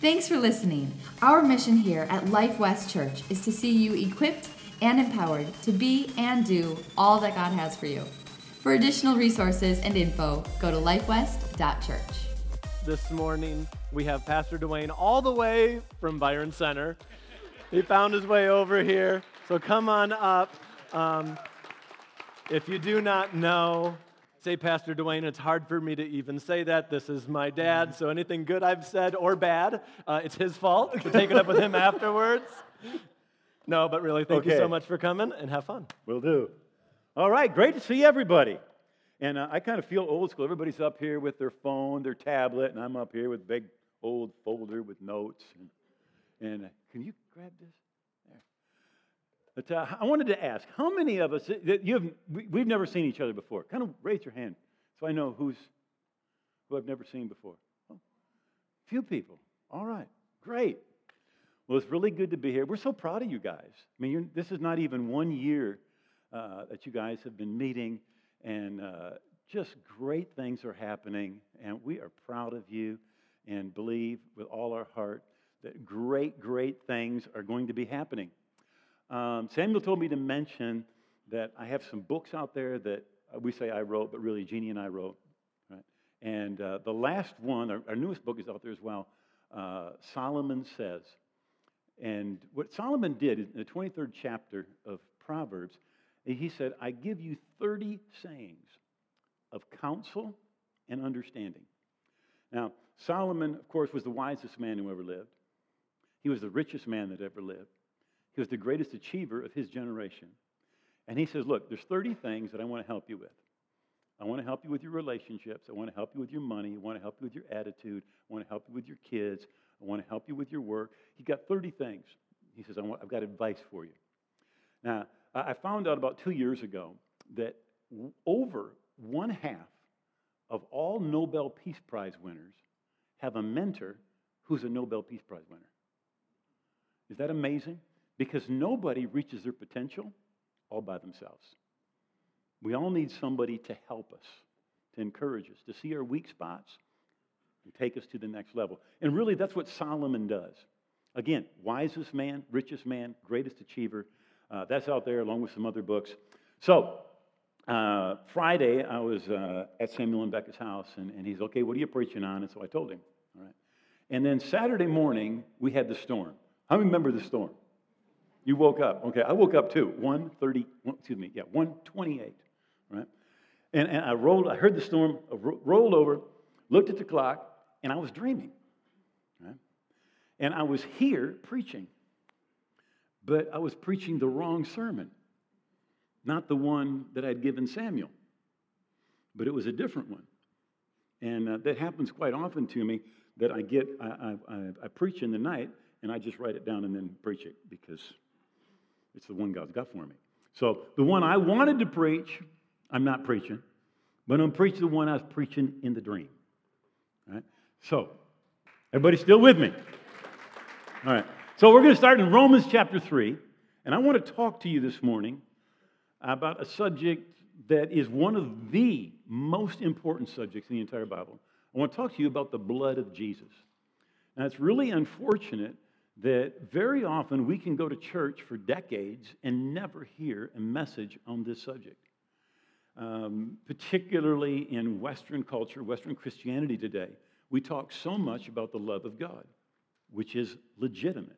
Thanks for listening. Our mission here at Life West Church is to see you equipped and empowered to be and do all that God has for you. For additional resources and info, go to lifewest.church. This morning, we have Pastor Duane all the way from Byron Center. He found his way over here, so come on up. Um, if you do not know, say Pastor Duane. It's hard for me to even say that. This is my dad, so anything good I've said or bad, uh, it's his fault. So take it up with him afterwards. No, but really, thank you so much for coming and have fun. Will do. All right, great to see everybody. And uh, I kind of feel old school. Everybody's up here with their phone, their tablet, and I'm up here with a big old folder with notes. And, and uh, can you grab this? But uh, I wanted to ask, how many of us that you have? We, we've never seen each other before. Kind of raise your hand so I know who's who I've never seen before. Oh, few people. All right, great. Well, it's really good to be here. We're so proud of you guys. I mean, this is not even one year uh, that you guys have been meeting, and uh, just great things are happening, and we are proud of you and believe with all our heart that great, great things are going to be happening. Um, Samuel told me to mention that I have some books out there that uh, we say I wrote, but really Jeannie and I wrote. Right? And uh, the last one, our, our newest book is out there as well. Uh, Solomon Says. And what Solomon did in the 23rd chapter of Proverbs, he said, I give you 30 sayings of counsel and understanding. Now, Solomon, of course, was the wisest man who ever lived. He was the richest man that ever lived. Was the greatest achiever of his generation. And he says, Look, there's 30 things that I want to help you with. I want to help you with your relationships. I want to help you with your money. I want to help you with your attitude. I want to help you with your kids. I want to help you with your work. He got 30 things. He says, I I've got advice for you. Now, I found out about two years ago that over one half of all Nobel Peace Prize winners have a mentor who's a Nobel Peace Prize winner. Is that amazing? Because nobody reaches their potential all by themselves. We all need somebody to help us, to encourage us, to see our weak spots and take us to the next level. And really, that's what Solomon does. Again, wisest man, richest man, greatest achiever. Uh, that's out there along with some other books. So, uh, Friday, I was uh, at Samuel and Becca's house, and, and he's, okay, what are you preaching on? And so I told him, all right. And then Saturday morning, we had the storm. How many remember the storm? You woke up. Okay, I woke up too. 130, one- excuse me, yeah, 128, right? And, and I rolled, I heard the storm, I ro- rolled over, looked at the clock, and I was dreaming, right? And I was here preaching, but I was preaching the wrong sermon, not the one that I'd given Samuel, but it was a different one. And uh, that happens quite often to me that I get, I, I, I, I preach in the night and I just write it down and then preach it because it's the one God's got for me. So the one I wanted to preach, I'm not preaching, but I'm preaching the one I was preaching in the dream. All right? So, everybody still with me? All right. So we're going to start in Romans chapter 3, and I want to talk to you this morning about a subject that is one of the most important subjects in the entire Bible. I want to talk to you about the blood of Jesus. Now, it's really unfortunate that very often we can go to church for decades and never hear a message on this subject. Um, particularly in Western culture, Western Christianity today, we talk so much about the love of God, which is legitimate.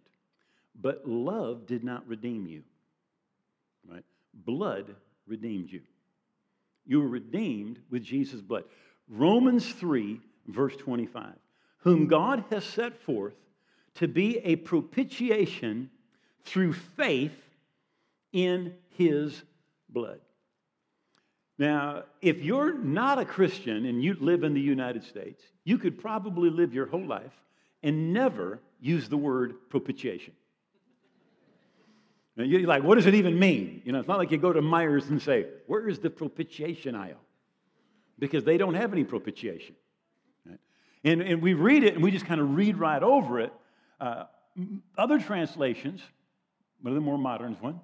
But love did not redeem you, right? Blood redeemed you. You were redeemed with Jesus' blood. Romans 3, verse 25. Whom God has set forth to be a propitiation through faith in his blood. Now, if you're not a Christian and you live in the United States, you could probably live your whole life and never use the word propitiation. Now, you're like, what does it even mean? You know, it's not like you go to Meijer's and say, where is the propitiation aisle? Because they don't have any propitiation. right? And, and we read it and we just kind of read right over it. Uh, other translations, one of the more modern ones,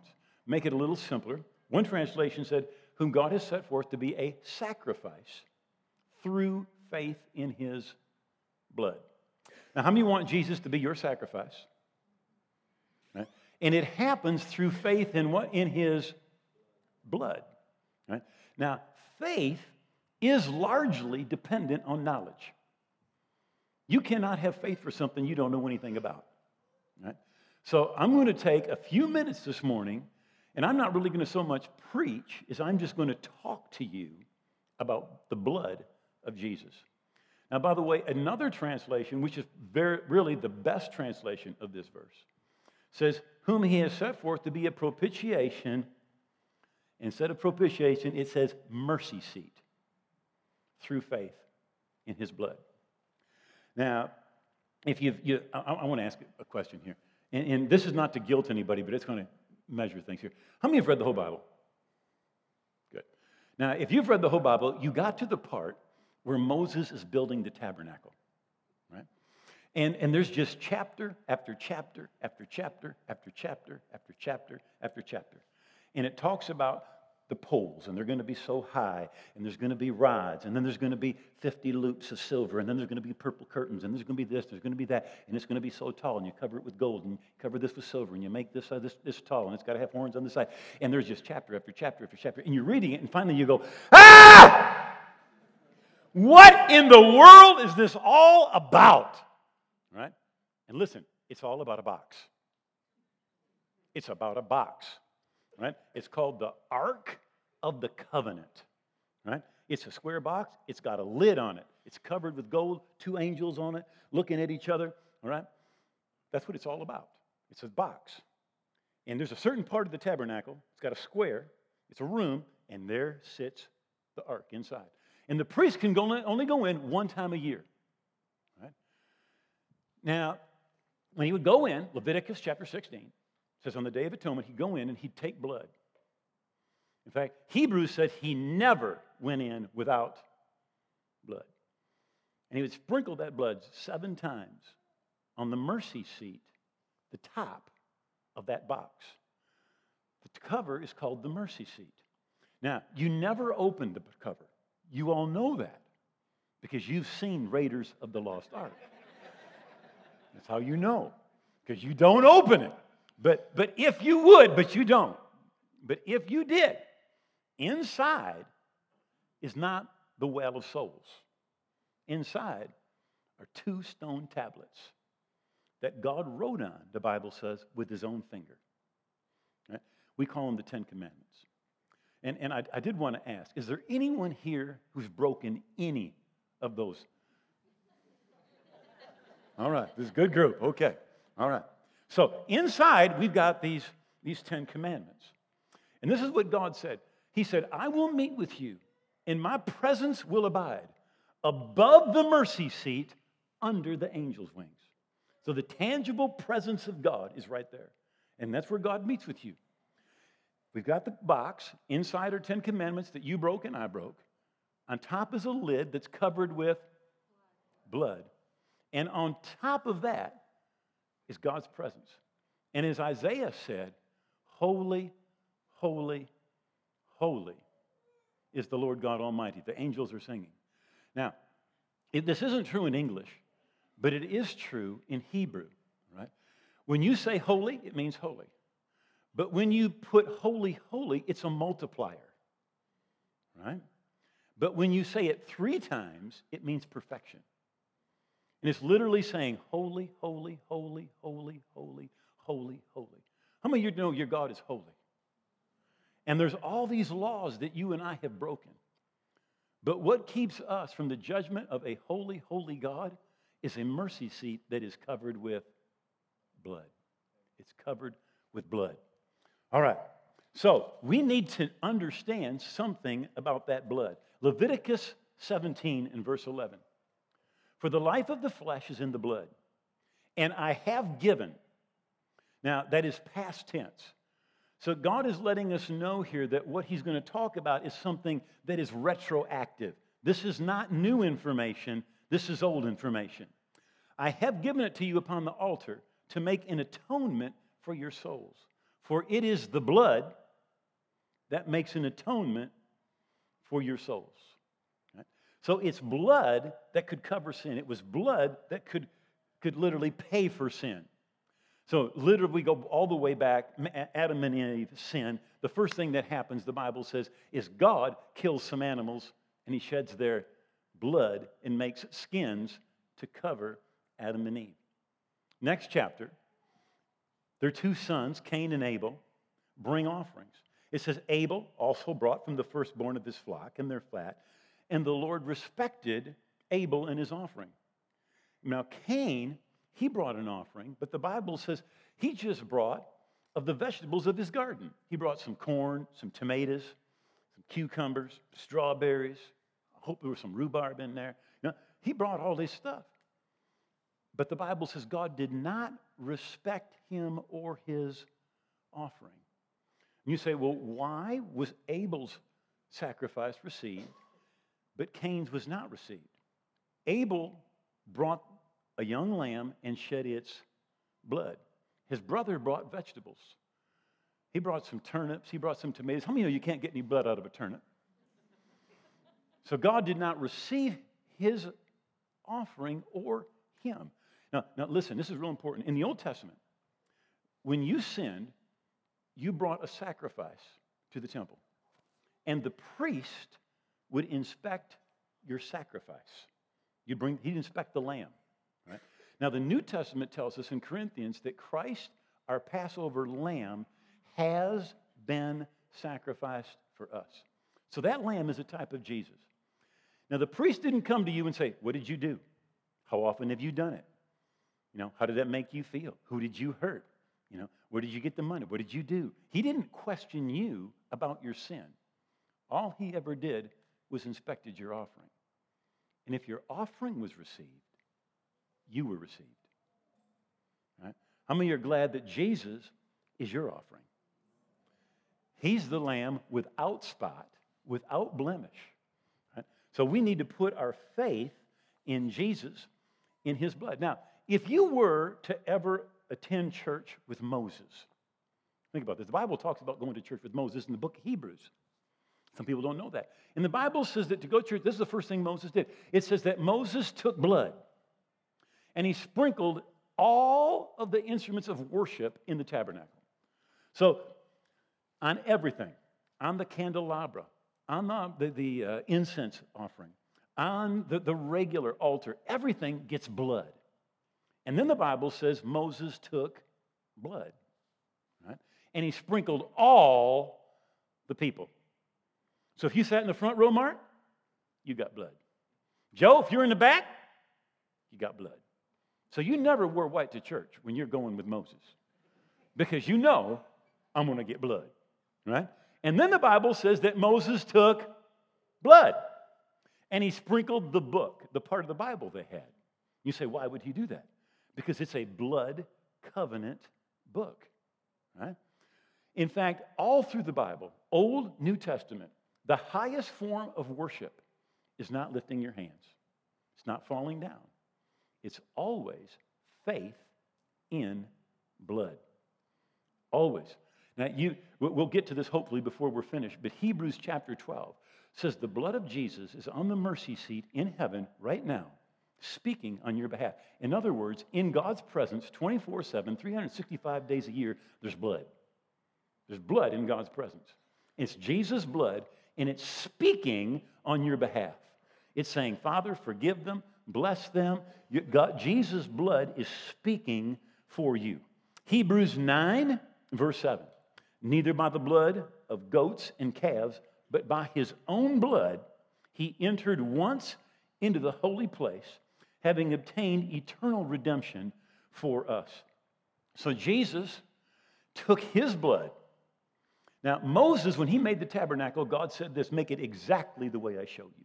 make it a little simpler. One translation said, whom God has set forth to be a sacrifice through faith in his blood. Now, how many want Jesus to be your sacrifice? Right? And it happens through faith in what? In his blood. Right? Now, faith is largely dependent on knowledge. You cannot have faith for something you don't know anything about. Right? So I'm going to take a few minutes this morning, and I'm not really going to so much preach as I'm just going to talk to you about the blood of Jesus. Now, by the way, another translation, which is very, really the best translation of this verse, says, Whom he has set forth to be a propitiation. Instead of propitiation, it says mercy seat through faith in his blood. Now, if you've, you, I, I want to ask a question here. And, and this is not to guilt anybody, but it's going to measure things here. How many have read the whole Bible? Good. Now, if you've read the whole Bible, you got to the part where Moses is building the tabernacle, right? And, and there's just chapter after chapter after chapter after chapter after chapter after chapter. And it talks about the poles, and they're going to be so high, and there's going to be rods, and then there's going to be 50 loops of silver, and then there's going to be purple curtains, and there's going to be this, there's going to be that, and it's going to be so tall, and you cover it with gold, and you cover this with silver, and you make this uh, this, this tall, and it's got to have horns on the side. And there's just chapter after chapter after chapter, and you're reading it, and finally you go, Ah! What in the world is this all about? Right? And listen, it's all about a box. It's about a box right? It's called the Ark of the Covenant, right? It's a square box, it's got a lid on it, it's covered with gold, two angels on it looking at each other, all right? That's what it's all about. It's a box. And there's a certain part of the tabernacle, it's got a square, it's a room, and there sits the ark inside. And the priest can go, only go in one time a year. Right? Now, when he would go in, Leviticus chapter 16, says on the Day of Atonement, he'd go in and he'd take blood. In fact, Hebrews said he never went in without blood. And he would sprinkle that blood seven times on the mercy seat, the top of that box. The cover is called the mercy seat. Now, you never opened the cover. You all know that because you've seen Raiders of the Lost Ark. That's how you know, because you don't open it. But, but if you would, but you don't, but if you did, inside is not the well of souls. Inside are two stone tablets that God wrote on, the Bible says, with his own finger. Right? We call them the Ten Commandments. And, and I, I did want to ask is there anyone here who's broken any of those? All right, this is a good group. Okay, all right. So inside, we've got these, these Ten Commandments. And this is what God said He said, I will meet with you, and my presence will abide above the mercy seat under the angel's wings. So the tangible presence of God is right there. And that's where God meets with you. We've got the box. Inside are Ten Commandments that you broke and I broke. On top is a lid that's covered with blood. And on top of that is God's presence. And as Isaiah said, holy, holy, holy is the Lord God Almighty. The angels are singing. Now, it, this isn't true in English, but it is true in Hebrew, right? When you say holy, it means holy. But when you put holy, holy, it's a multiplier, right? But when you say it three times, it means perfection. And it's literally saying, Holy, holy, holy, holy, holy, holy, holy. How many of you know your God is holy? And there's all these laws that you and I have broken. But what keeps us from the judgment of a holy, holy God is a mercy seat that is covered with blood. It's covered with blood. All right. So we need to understand something about that blood. Leviticus 17 and verse 11. For the life of the flesh is in the blood. And I have given. Now, that is past tense. So God is letting us know here that what he's going to talk about is something that is retroactive. This is not new information, this is old information. I have given it to you upon the altar to make an atonement for your souls. For it is the blood that makes an atonement for your souls. So it's blood that could cover sin. It was blood that could could literally pay for sin. So, literally, we go all the way back. Adam and Eve sin. The first thing that happens, the Bible says, is God kills some animals and he sheds their blood and makes skins to cover Adam and Eve. Next chapter, their two sons, Cain and Abel, bring offerings. It says, Abel also brought from the firstborn of his flock and their fat, and the Lord respected Abel and his offering. Now, Cain, he brought an offering, but the Bible says he just brought of the vegetables of his garden. He brought some corn, some tomatoes, some cucumbers, strawberries. I hope there was some rhubarb in there. You know, he brought all this stuff. But the Bible says God did not respect him or his offering. And you say, well, why was Abel's sacrifice received, but Cain's was not received? Abel brought a young lamb and shed its blood. His brother brought vegetables. He brought some turnips, he brought some tomatoes. How many of you can't get any blood out of a turnip? So God did not receive his offering or him. Now, now listen, this is real important. In the Old Testament, when you sinned, you brought a sacrifice to the temple. And the priest would inspect your sacrifice. You'd bring, he'd inspect the lamb. Right? Now, the New Testament tells us in Corinthians that Christ, our Passover lamb, has been sacrificed for us. So that lamb is a type of Jesus. Now, the priest didn't come to you and say, What did you do? How often have you done it? You know, how did that make you feel? Who did you hurt? You know, where did you get the money? What did you do? He didn't question you about your sin. All he ever did was inspected your offering. And if your offering was received, you were received. Right? How many are glad that Jesus is your offering? He's the lamb without spot, without blemish. Right? So we need to put our faith in Jesus, in his blood. Now, if you were to ever attend church with Moses, think about this. The Bible talks about going to church with Moses in the book of Hebrews. Some people don't know that. And the Bible says that to go to church, this is the first thing Moses did. It says that Moses took blood and he sprinkled all of the instruments of worship in the tabernacle. So, on everything, on the candelabra, on the, the, the uh, incense offering, on the, the regular altar, everything gets blood. And then the Bible says Moses took blood, right? And he sprinkled all the people. So if you sat in the front row, Mark, you got blood. Joe, if you're in the back, you got blood. So you never wear white to church when you're going with Moses because you know I'm going to get blood, right? And then the Bible says that Moses took blood and he sprinkled the book, the part of the Bible they had. You say, why would he do that? Because it's a blood covenant book, right? In fact, all through the Bible, Old, New Testament, the highest form of worship is not lifting your hands, it's not falling down. It's always faith in blood. Always. Now, you, we'll get to this hopefully before we're finished, but Hebrews chapter 12 says the blood of Jesus is on the mercy seat in heaven right now, speaking on your behalf. In other words, in God's presence, 24 7, 365 days a year, there's blood. There's blood in God's presence. It's Jesus' blood and it's speaking on your behalf. It's saying, Father, forgive them, bless them. God, Jesus' blood is speaking for you. Hebrews 9, verse 7. Neither by the blood of goats and calves, but by his own blood, he entered once into the holy place, having obtained eternal redemption for us. So Jesus took his blood now, Moses, when he made the tabernacle, God said this make it exactly the way I showed you.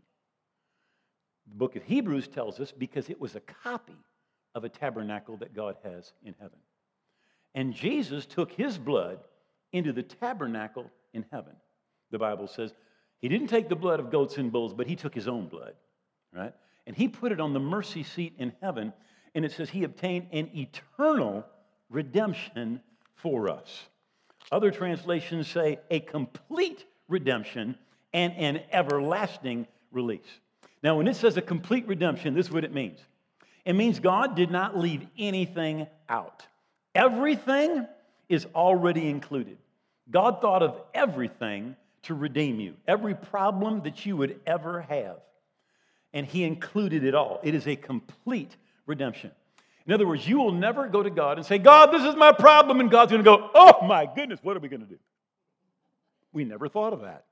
The book of Hebrews tells us because it was a copy of a tabernacle that God has in heaven. And Jesus took his blood into the tabernacle in heaven. The Bible says he didn't take the blood of goats and bulls, but he took his own blood, right? And he put it on the mercy seat in heaven. And it says he obtained an eternal redemption for us. Other translations say a complete redemption and an everlasting release. Now, when it says a complete redemption, this is what it means It means God did not leave anything out. Everything is already included. God thought of everything to redeem you, every problem that you would ever have. And He included it all. It is a complete redemption. In other words, you will never go to God and say, God, this is my problem. And God's going to go, oh my goodness, what are we going to do? We never thought of that.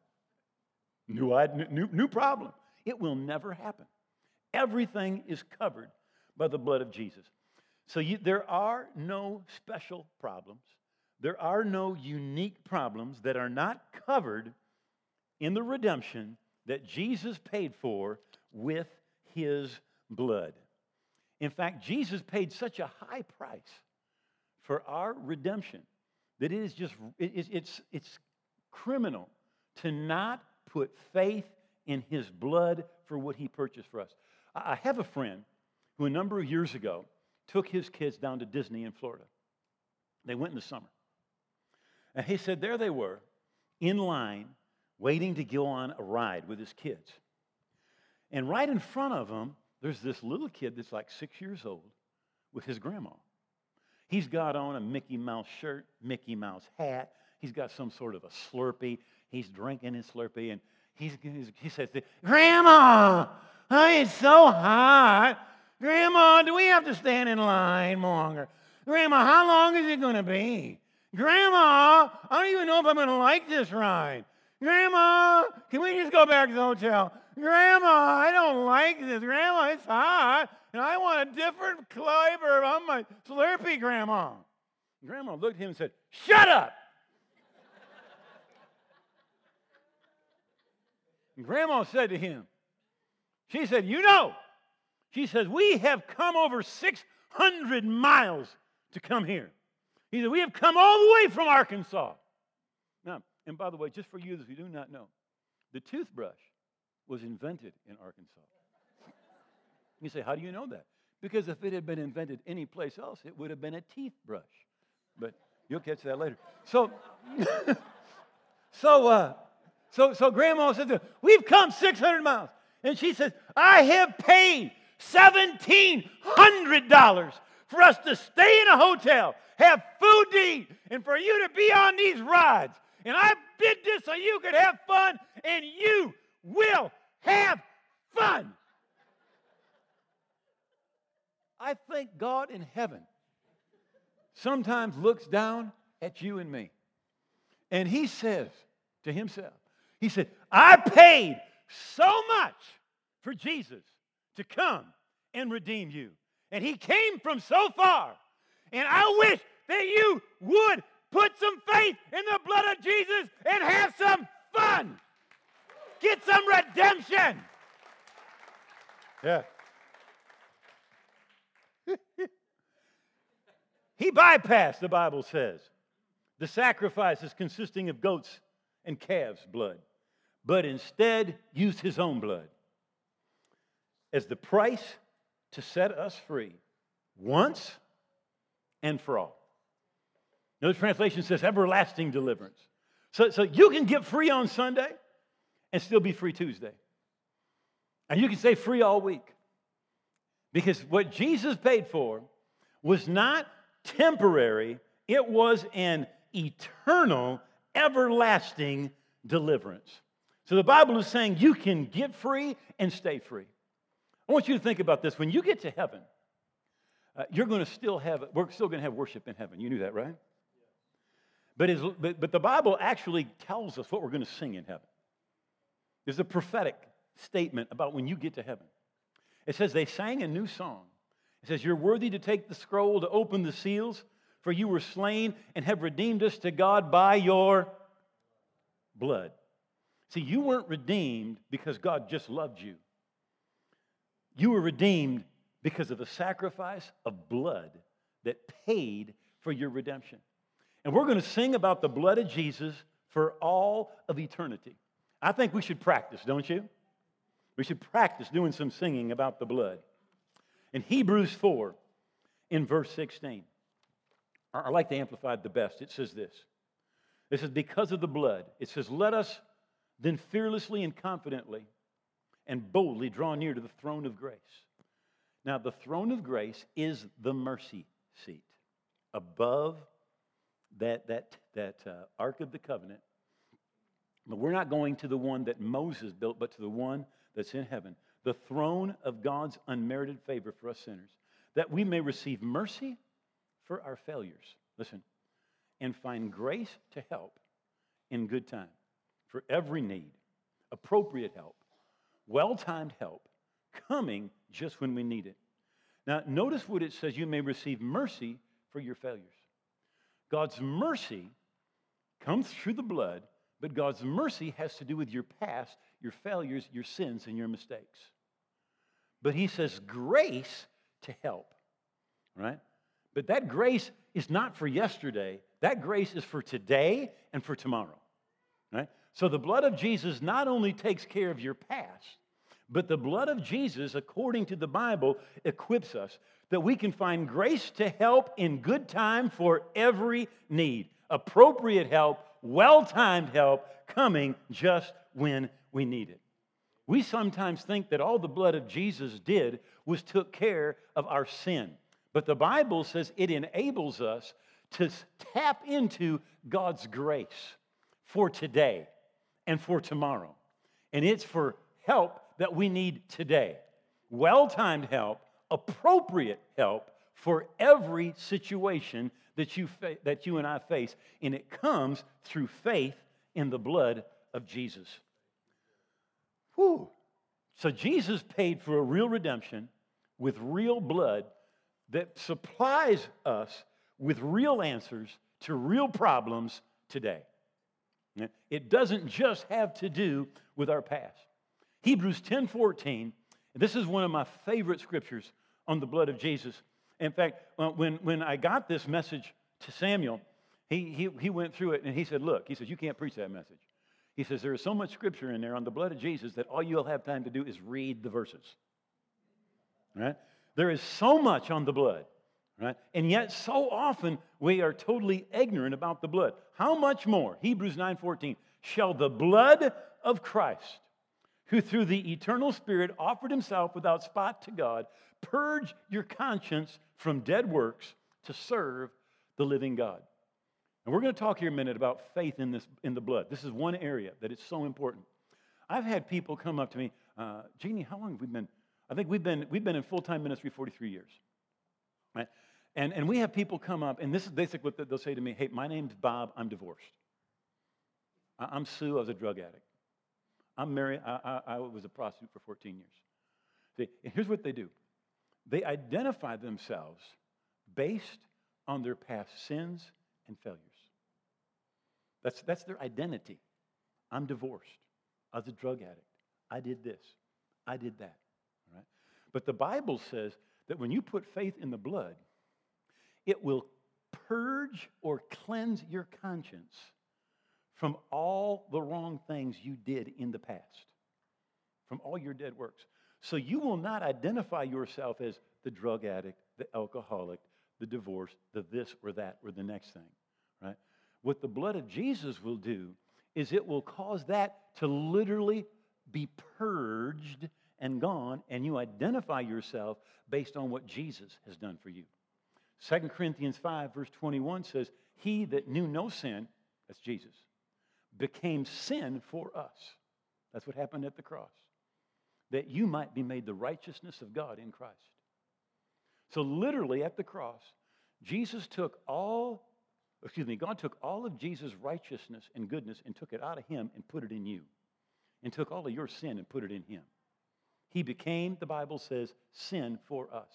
New, new, new problem. It will never happen. Everything is covered by the blood of Jesus. So you, there are no special problems. There are no unique problems that are not covered in the redemption that Jesus paid for with his blood. In fact, Jesus paid such a high price for our redemption that it is just, it, it's, it's criminal to not put faith in his blood for what he purchased for us. I have a friend who, a number of years ago, took his kids down to Disney in Florida. They went in the summer. And he said, there they were, in line, waiting to go on a ride with his kids. And right in front of them, there's this little kid that's like six years old with his grandma. He's got on a Mickey Mouse shirt, Mickey Mouse hat. He's got some sort of a Slurpee. He's drinking his Slurpee, and he's, he says, Grandma, oh, it's so hot. Grandma, do we have to stand in line longer? Grandma, how long is it going to be? Grandma, I don't even know if I'm going to like this ride. Grandma, can we just go back to the hotel? Grandma, I don't like this. Grandma, it's hot, and I want a different flavor on my Slurpee, Grandma. Grandma looked at him and said, Shut up! and Grandma said to him, She said, You know, she says, We have come over 600 miles to come here. He said, We have come all the way from Arkansas. Now, and by the way, just for you if you do not know, the toothbrush was invented in Arkansas. You say, How do you know that? Because if it had been invented anyplace else, it would have been a teeth brush. But you'll catch that later. So, so, uh, so, so grandma says, We've come 600 miles. And she says, I have paid $1,700 for us to stay in a hotel, have food to eat, and for you to be on these rides. And I did this so you could have fun, and you will have fun. I think God in heaven sometimes looks down at you and me. And he says to himself, He said, I paid so much for Jesus to come and redeem you. And he came from so far. And I wish that you would put some faith in the blood of Jesus and have some fun. Get some redemption. Yeah. he bypassed, the Bible says, the sacrifices consisting of goats and calves' blood, but instead used his own blood as the price to set us free once and for all. Another translation says everlasting deliverance. So, so you can get free on Sunday and still be free Tuesday. And you can stay free all week. Because what Jesus paid for was not temporary, it was an eternal, everlasting deliverance. So the Bible is saying you can get free and stay free. I want you to think about this. When you get to heaven, uh, you're going to still have, we're still going to have worship in heaven. You knew that, right? But, but, but the Bible actually tells us what we're going to sing in heaven. There's a prophetic statement about when you get to heaven. It says they sang a new song. It says, You're worthy to take the scroll, to open the seals, for you were slain and have redeemed us to God by your blood. See, you weren't redeemed because God just loved you. You were redeemed because of the sacrifice of blood that paid for your redemption. And we're going to sing about the blood of Jesus for all of eternity. I think we should practice, don't you? We should practice doing some singing about the blood. In Hebrews 4, in verse 16, I like to amplify the best. It says this It says, Because of the blood, it says, Let us then fearlessly and confidently and boldly draw near to the throne of grace. Now, the throne of grace is the mercy seat above that, that, that uh, Ark of the Covenant. But we're not going to the one that Moses built, but to the one that's in heaven, the throne of God's unmerited favor for us sinners, that we may receive mercy for our failures. Listen, and find grace to help in good time for every need, appropriate help, well timed help, coming just when we need it. Now, notice what it says you may receive mercy for your failures. God's mercy comes through the blood, but God's mercy has to do with your past, your failures, your sins, and your mistakes. But He says grace to help, right? But that grace is not for yesterday, that grace is for today and for tomorrow, right? So the blood of Jesus not only takes care of your past, but the blood of Jesus, according to the Bible, equips us that we can find grace to help in good time for every need. Appropriate help, well timed help, coming just when we need it. We sometimes think that all the blood of Jesus did was took care of our sin. But the Bible says it enables us to tap into God's grace for today and for tomorrow. And it's for help that we need today. Well timed help, appropriate help for every situation that you, fa- that you and I face. And it comes through faith in the blood of Jesus. Whew. So Jesus paid for a real redemption with real blood that supplies us with real answers to real problems today. It doesn't just have to do with our past. Hebrews 10 14, this is one of my favorite scriptures on the blood of Jesus. In fact, when, when I got this message to Samuel, he, he, he went through it and he said, Look, he says, you can't preach that message. He says, There is so much scripture in there on the blood of Jesus that all you'll have time to do is read the verses. Right? There is so much on the blood. Right? And yet so often we are totally ignorant about the blood. How much more, Hebrews 9:14, shall the blood of Christ, who through the eternal Spirit offered himself without spot to God, purge your conscience from dead works to serve the living God. And we're going to talk here a minute about faith in, this, in the blood. This is one area that is so important. I've had people come up to me, uh, Jeannie, how long have we been? I think we've been, we've been in full time ministry 43 years. Right? And, and we have people come up, and this is basically what they'll say to me Hey, my name's Bob, I'm divorced. I'm Sue, I was a drug addict. I'm married, I, I, I was a prostitute for 14 years. See, here's what they do they identify themselves based on their past sins and failures. That's, that's their identity. I'm divorced. I was a drug addict. I did this. I did that. All right? But the Bible says that when you put faith in the blood, it will purge or cleanse your conscience from all the wrong things you did in the past, from all your dead works. So you will not identify yourself as the drug addict, the alcoholic, the divorce, the this or that or the next thing, right? What the blood of Jesus will do is it will cause that to literally be purged and gone, and you identify yourself based on what Jesus has done for you. 2 Corinthians 5, verse 21 says, He that knew no sin, that's Jesus, became sin for us. That's what happened at the cross. That you might be made the righteousness of God in Christ. So, literally at the cross, Jesus took all, excuse me, God took all of Jesus' righteousness and goodness and took it out of him and put it in you, and took all of your sin and put it in him. He became, the Bible says, sin for us,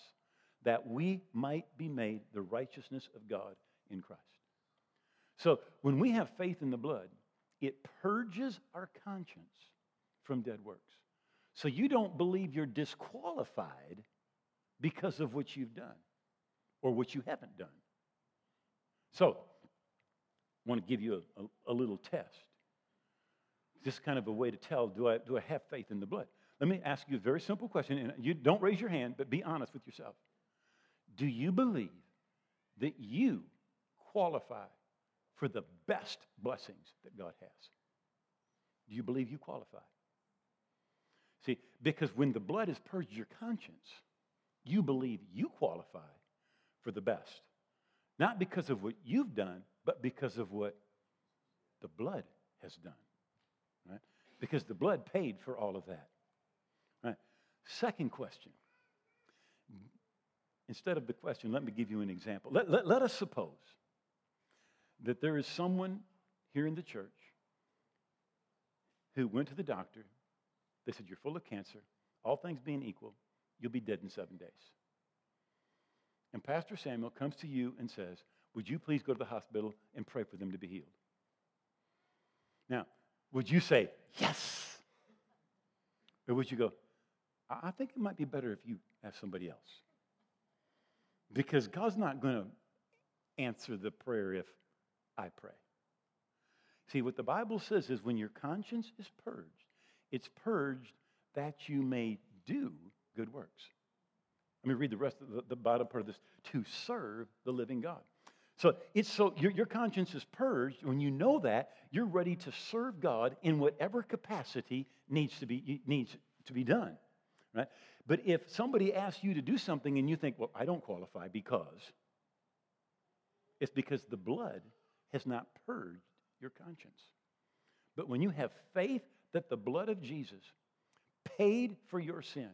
that we might be made the righteousness of God in Christ. So, when we have faith in the blood, it purges our conscience from dead works. So you don't believe you're disqualified because of what you've done or what you haven't done. So, I want to give you a, a, a little test. This is kind of a way to tell do I, do I have faith in the blood? Let me ask you a very simple question, and you don't raise your hand, but be honest with yourself. Do you believe that you qualify for the best blessings that God has? Do you believe you qualify? See, because when the blood has purged your conscience, you believe you qualify for the best. Not because of what you've done, but because of what the blood has done. Right? Because the blood paid for all of that. Right? Second question. Instead of the question, let me give you an example. Let, let, let us suppose that there is someone here in the church who went to the doctor. They said, You're full of cancer. All things being equal, you'll be dead in seven days. And Pastor Samuel comes to you and says, Would you please go to the hospital and pray for them to be healed? Now, would you say, Yes? Or would you go, I think it might be better if you ask somebody else? Because God's not going to answer the prayer if I pray. See, what the Bible says is when your conscience is purged, it's purged that you may do good works. Let me read the rest of the, the bottom part of this to serve the living God. So it's so your, your conscience is purged. When you know that, you're ready to serve God in whatever capacity needs to be needs to be done. Right? But if somebody asks you to do something and you think, well, I don't qualify because, it's because the blood has not purged your conscience. But when you have faith that the blood of Jesus paid for your sin,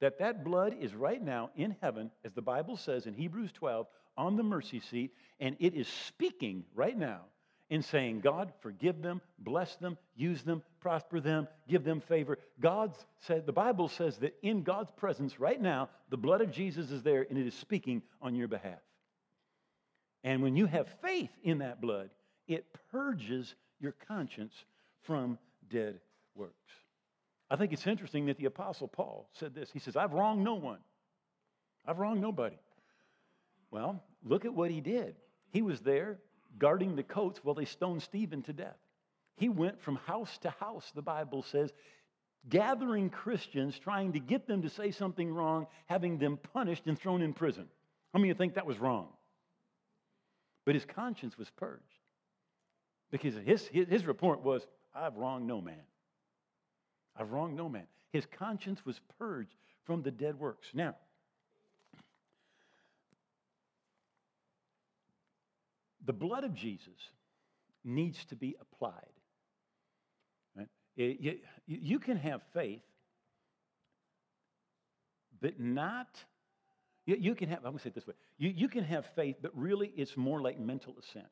that that blood is right now in heaven, as the Bible says in Hebrews 12, on the mercy seat, and it is speaking right now in saying, God, forgive them, bless them, use them, prosper them, give them favor. God said, the Bible says that in God's presence right now, the blood of Jesus is there and it is speaking on your behalf. And when you have faith in that blood, it purges your conscience from dead works. I think it's interesting that the Apostle Paul said this. He says, I've wronged no one, I've wronged nobody. Well, look at what he did. He was there guarding the coats while they stoned Stephen to death. He went from house to house, the Bible says, gathering Christians, trying to get them to say something wrong, having them punished and thrown in prison. How many of you think that was wrong? But his conscience was purged because his, his, his report was, I've wronged no man. I've wronged no man. His conscience was purged from the dead works. Now, the blood of Jesus needs to be applied. Right? It, you, you can have faith, but not, you, you can have, I'm going to say it this way you, you can have faith, but really it's more like mental assent.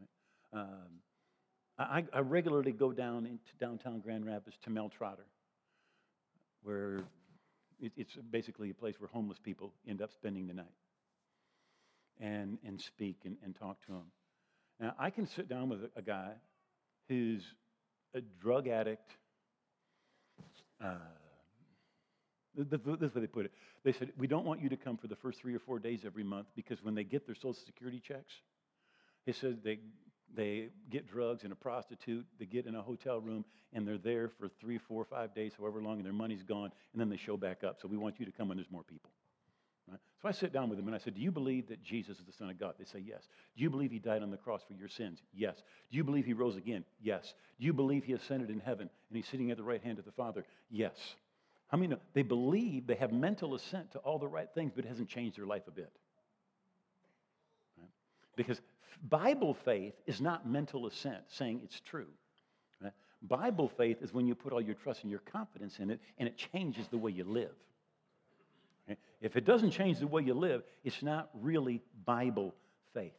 Right? Um, I, I, regularly go down into downtown Grand Rapids to Mel Trotter, where it, it's basically a place where homeless people end up spending the night and, and speak and, and talk to them. Now, I can sit down with a, a guy who's a drug addict. Uh, this is what they put it. They said, We don't want you to come for the first three or four days every month because when they get their Social Security checks, he said they, they get drugs and a prostitute, they get in a hotel room, and they're there for three, four, five days, however long, and their money's gone, and then they show back up. So we want you to come when there's more people. Right? So I sit down with them and I said, Do you believe that Jesus is the Son of God? They say, Yes. Do you believe he died on the cross for your sins? Yes. Do you believe he rose again? Yes. Do you believe he ascended in heaven and he's sitting at the right hand of the Father? Yes. How many know? They believe, they have mental assent to all the right things, but it hasn't changed their life a bit. Right? Because Bible faith is not mental assent saying it's true. Right? Bible faith is when you put all your trust and your confidence in it and it changes the way you live. If it doesn't change the way you live, it's not really Bible faith.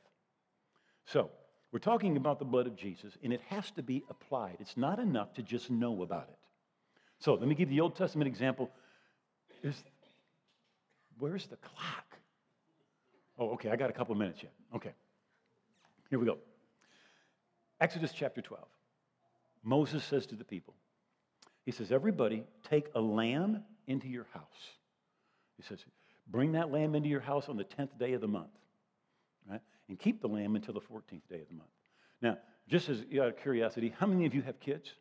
So, we're talking about the blood of Jesus, and it has to be applied. It's not enough to just know about it. So, let me give the Old Testament example. Is, where's the clock? Oh, okay, I got a couple of minutes yet. Okay. Here we go. Exodus chapter 12. Moses says to the people, He says, Everybody take a lamb into your house. He says, bring that lamb into your house on the 10th day of the month, right? And keep the lamb until the 14th day of the month. Now, just as out of curiosity, how many of you have kids?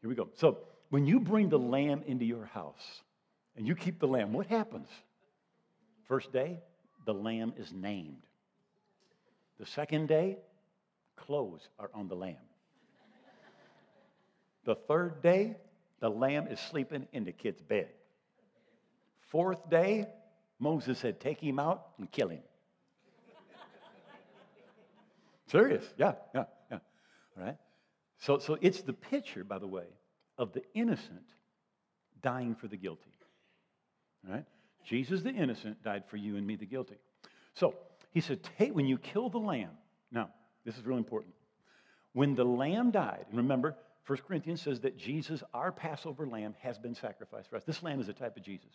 Here we go. So, when you bring the lamb into your house and you keep the lamb, what happens? First day, the lamb is named. The second day, clothes are on the lamb. The third day, the lamb is sleeping in the kid's bed. fourth day, Moses said, Take him out and kill him. Serious, yeah, yeah, yeah. All right? So, so it's the picture, by the way, of the innocent dying for the guilty. All right? Jesus, the innocent, died for you and me, the guilty. So he said, Hey, when you kill the lamb, now, this is really important. When the lamb died, and remember, 1 Corinthians says that Jesus, our Passover lamb, has been sacrificed for us. This lamb is a type of Jesus.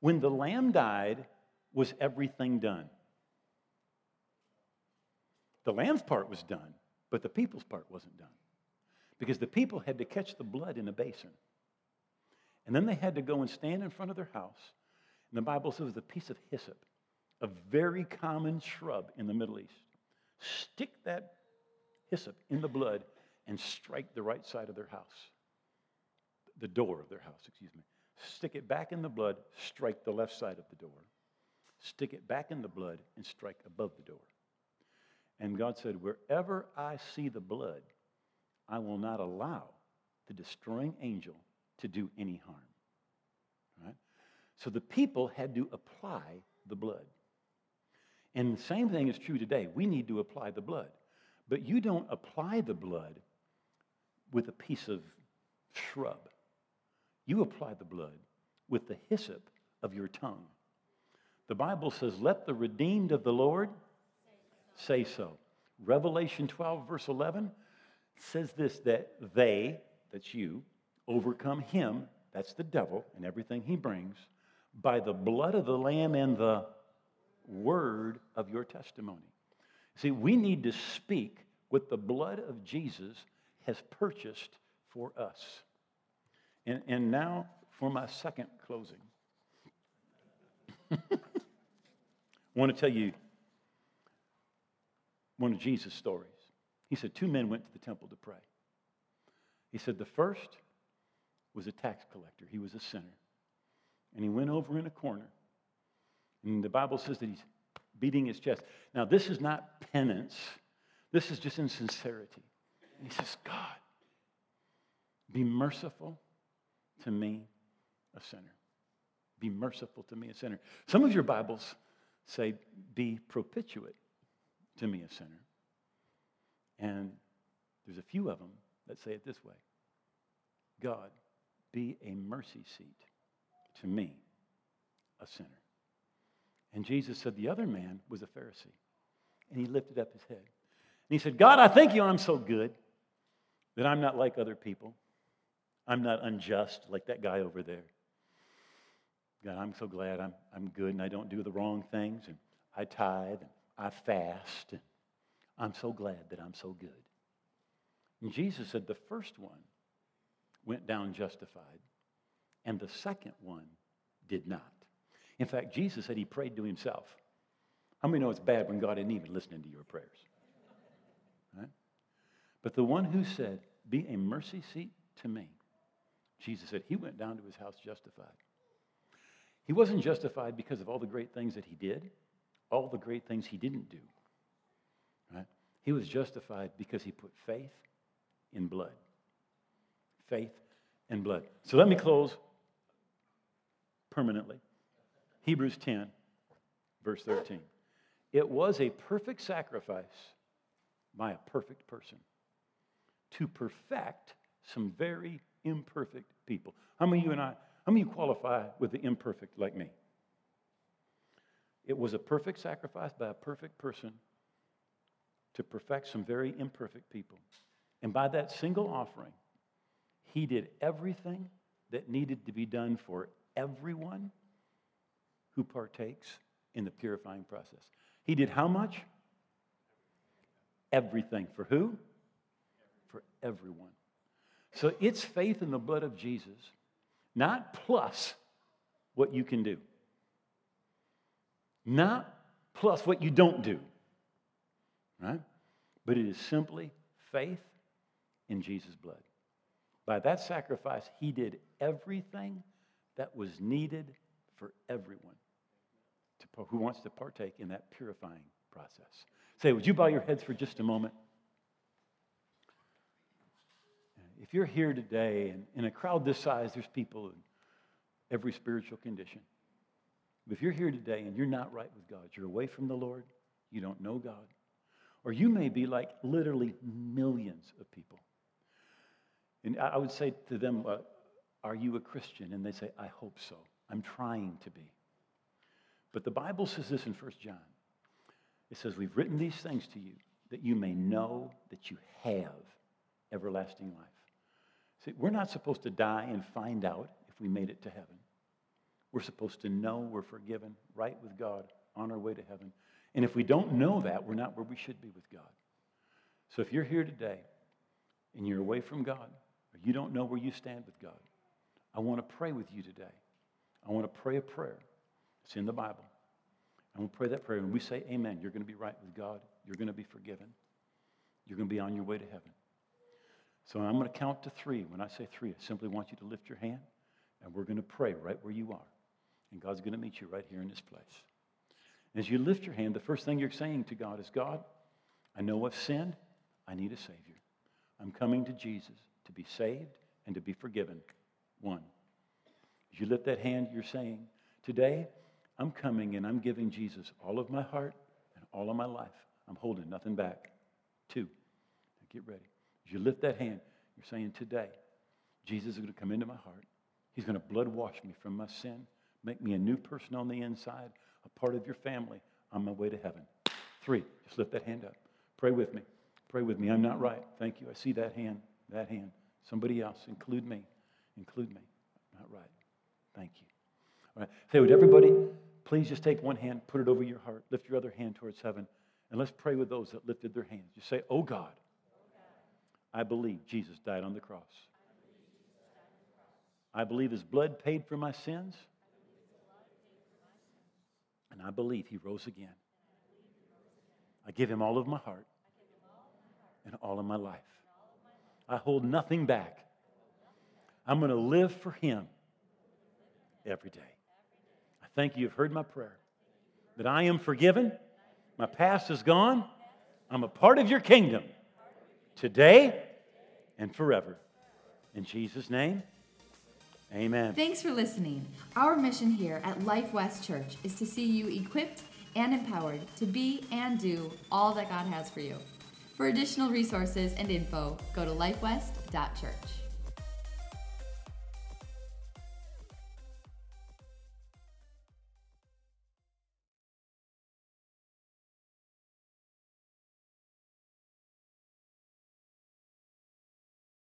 When the lamb died, was everything done? The lamb's part was done, but the people's part wasn't done. Because the people had to catch the blood in a basin. And then they had to go and stand in front of their house. And the Bible says with a piece of hyssop, a very common shrub in the Middle East. Stick that hyssop in the blood and strike the right side of their house, the door of their house, excuse me. Stick it back in the blood, strike the left side of the door. Stick it back in the blood and strike above the door. And God said, Wherever I see the blood, I will not allow the destroying angel to do any harm. Right? So the people had to apply the blood. And the same thing is true today. We need to apply the blood. But you don't apply the blood with a piece of shrub. You apply the blood with the hyssop of your tongue. The Bible says, Let the redeemed of the Lord say so. Revelation 12, verse 11 says this that they, that's you, overcome him, that's the devil, and everything he brings, by the blood of the Lamb and the word of your testimony. See, we need to speak what the blood of Jesus has purchased for us. And, and now for my second closing. I want to tell you one of Jesus' stories. He said two men went to the temple to pray. He said the first was a tax collector, he was a sinner. And he went over in a corner. And the Bible says that he's beating his chest. Now, this is not penance, this is just insincerity. And he says, God, be merciful to me, a sinner. Be merciful to me, a sinner. Some of your Bibles say, be propitiate to me, a sinner. And there's a few of them that say it this way God, be a mercy seat to me, a sinner. And Jesus said the other man was a Pharisee. And he lifted up his head. And he said, God, I thank you I'm so good that I'm not like other people. I'm not unjust like that guy over there. God, I'm so glad I'm, I'm good and I don't do the wrong things and I tithe and I fast. And I'm so glad that I'm so good. And Jesus said the first one went down justified and the second one did not. In fact, Jesus said he prayed to himself. How many know it's bad when God isn't even listening to your prayers? Right? But the one who said, Be a mercy seat to me, Jesus said he went down to his house justified. He wasn't justified because of all the great things that he did, all the great things he didn't do. He was justified because he put faith in blood. Faith and blood. So let me close permanently. Hebrews 10, verse 13. It was a perfect sacrifice by a perfect person to perfect some very imperfect people. How many of you and I, how many of you qualify with the imperfect like me? It was a perfect sacrifice by a perfect person to perfect some very imperfect people. And by that single offering, he did everything that needed to be done for everyone who partakes in the purifying process. He did how much? Everything. For who? For everyone. So it's faith in the blood of Jesus, not plus what you can do, not plus what you don't do, right? But it is simply faith in Jesus' blood. By that sacrifice, he did everything that was needed for everyone to, who wants to partake in that purifying process. Say, would you bow your heads for just a moment? If you're here today and in a crowd this size, there's people in every spiritual condition. If you're here today and you're not right with God, you're away from the Lord, you don't know God, or you may be like literally millions of people. And I would say to them, uh, Are you a Christian? And they say, I hope so. I'm trying to be. But the Bible says this in 1 John it says, We've written these things to you that you may know that you have everlasting life. See, we're not supposed to die and find out if we made it to heaven. We're supposed to know we're forgiven, right with God, on our way to heaven. And if we don't know that, we're not where we should be with God. So if you're here today and you're away from God, or you don't know where you stand with God, I want to pray with you today. I want to pray a prayer. It's in the Bible. Want to pray that prayer. When we say amen, you're going to be right with God. You're going to be forgiven. You're going to be on your way to heaven. So I'm going to count to three. When I say three, I simply want you to lift your hand, and we're going to pray right where you are. And God's going to meet you right here in this place. As you lift your hand, the first thing you're saying to God is God, I know I've sinned. I need a Savior. I'm coming to Jesus to be saved and to be forgiven. One. As you lift that hand, you're saying, Today, I'm coming and I'm giving Jesus all of my heart and all of my life. I'm holding nothing back. Two. Now get ready. As you lift that hand, you're saying, Today, Jesus is going to come into my heart. He's going to blood wash me from my sin, make me a new person on the inside, a part of your family on my way to heaven. Three. Just lift that hand up. Pray with me. Pray with me. I'm not right. Thank you. I see that hand, that hand. Somebody else. Include me. Include me. Not right. Thank you. All right. Say, would everybody please just take one hand, put it over your heart, lift your other hand towards heaven, and let's pray with those that lifted their hands. You say, Oh God, I believe Jesus died on the cross. I believe his blood paid for my sins. And I believe he rose again. I give him all of my heart and all of my life. I hold nothing back. I'm going to live for him every day. I thank you. You've heard my prayer. That I am forgiven. My past is gone. I'm a part of your kingdom today and forever. In Jesus' name, amen. Thanks for listening. Our mission here at Life West Church is to see you equipped and empowered to be and do all that God has for you. For additional resources and info, go to lifewest.church.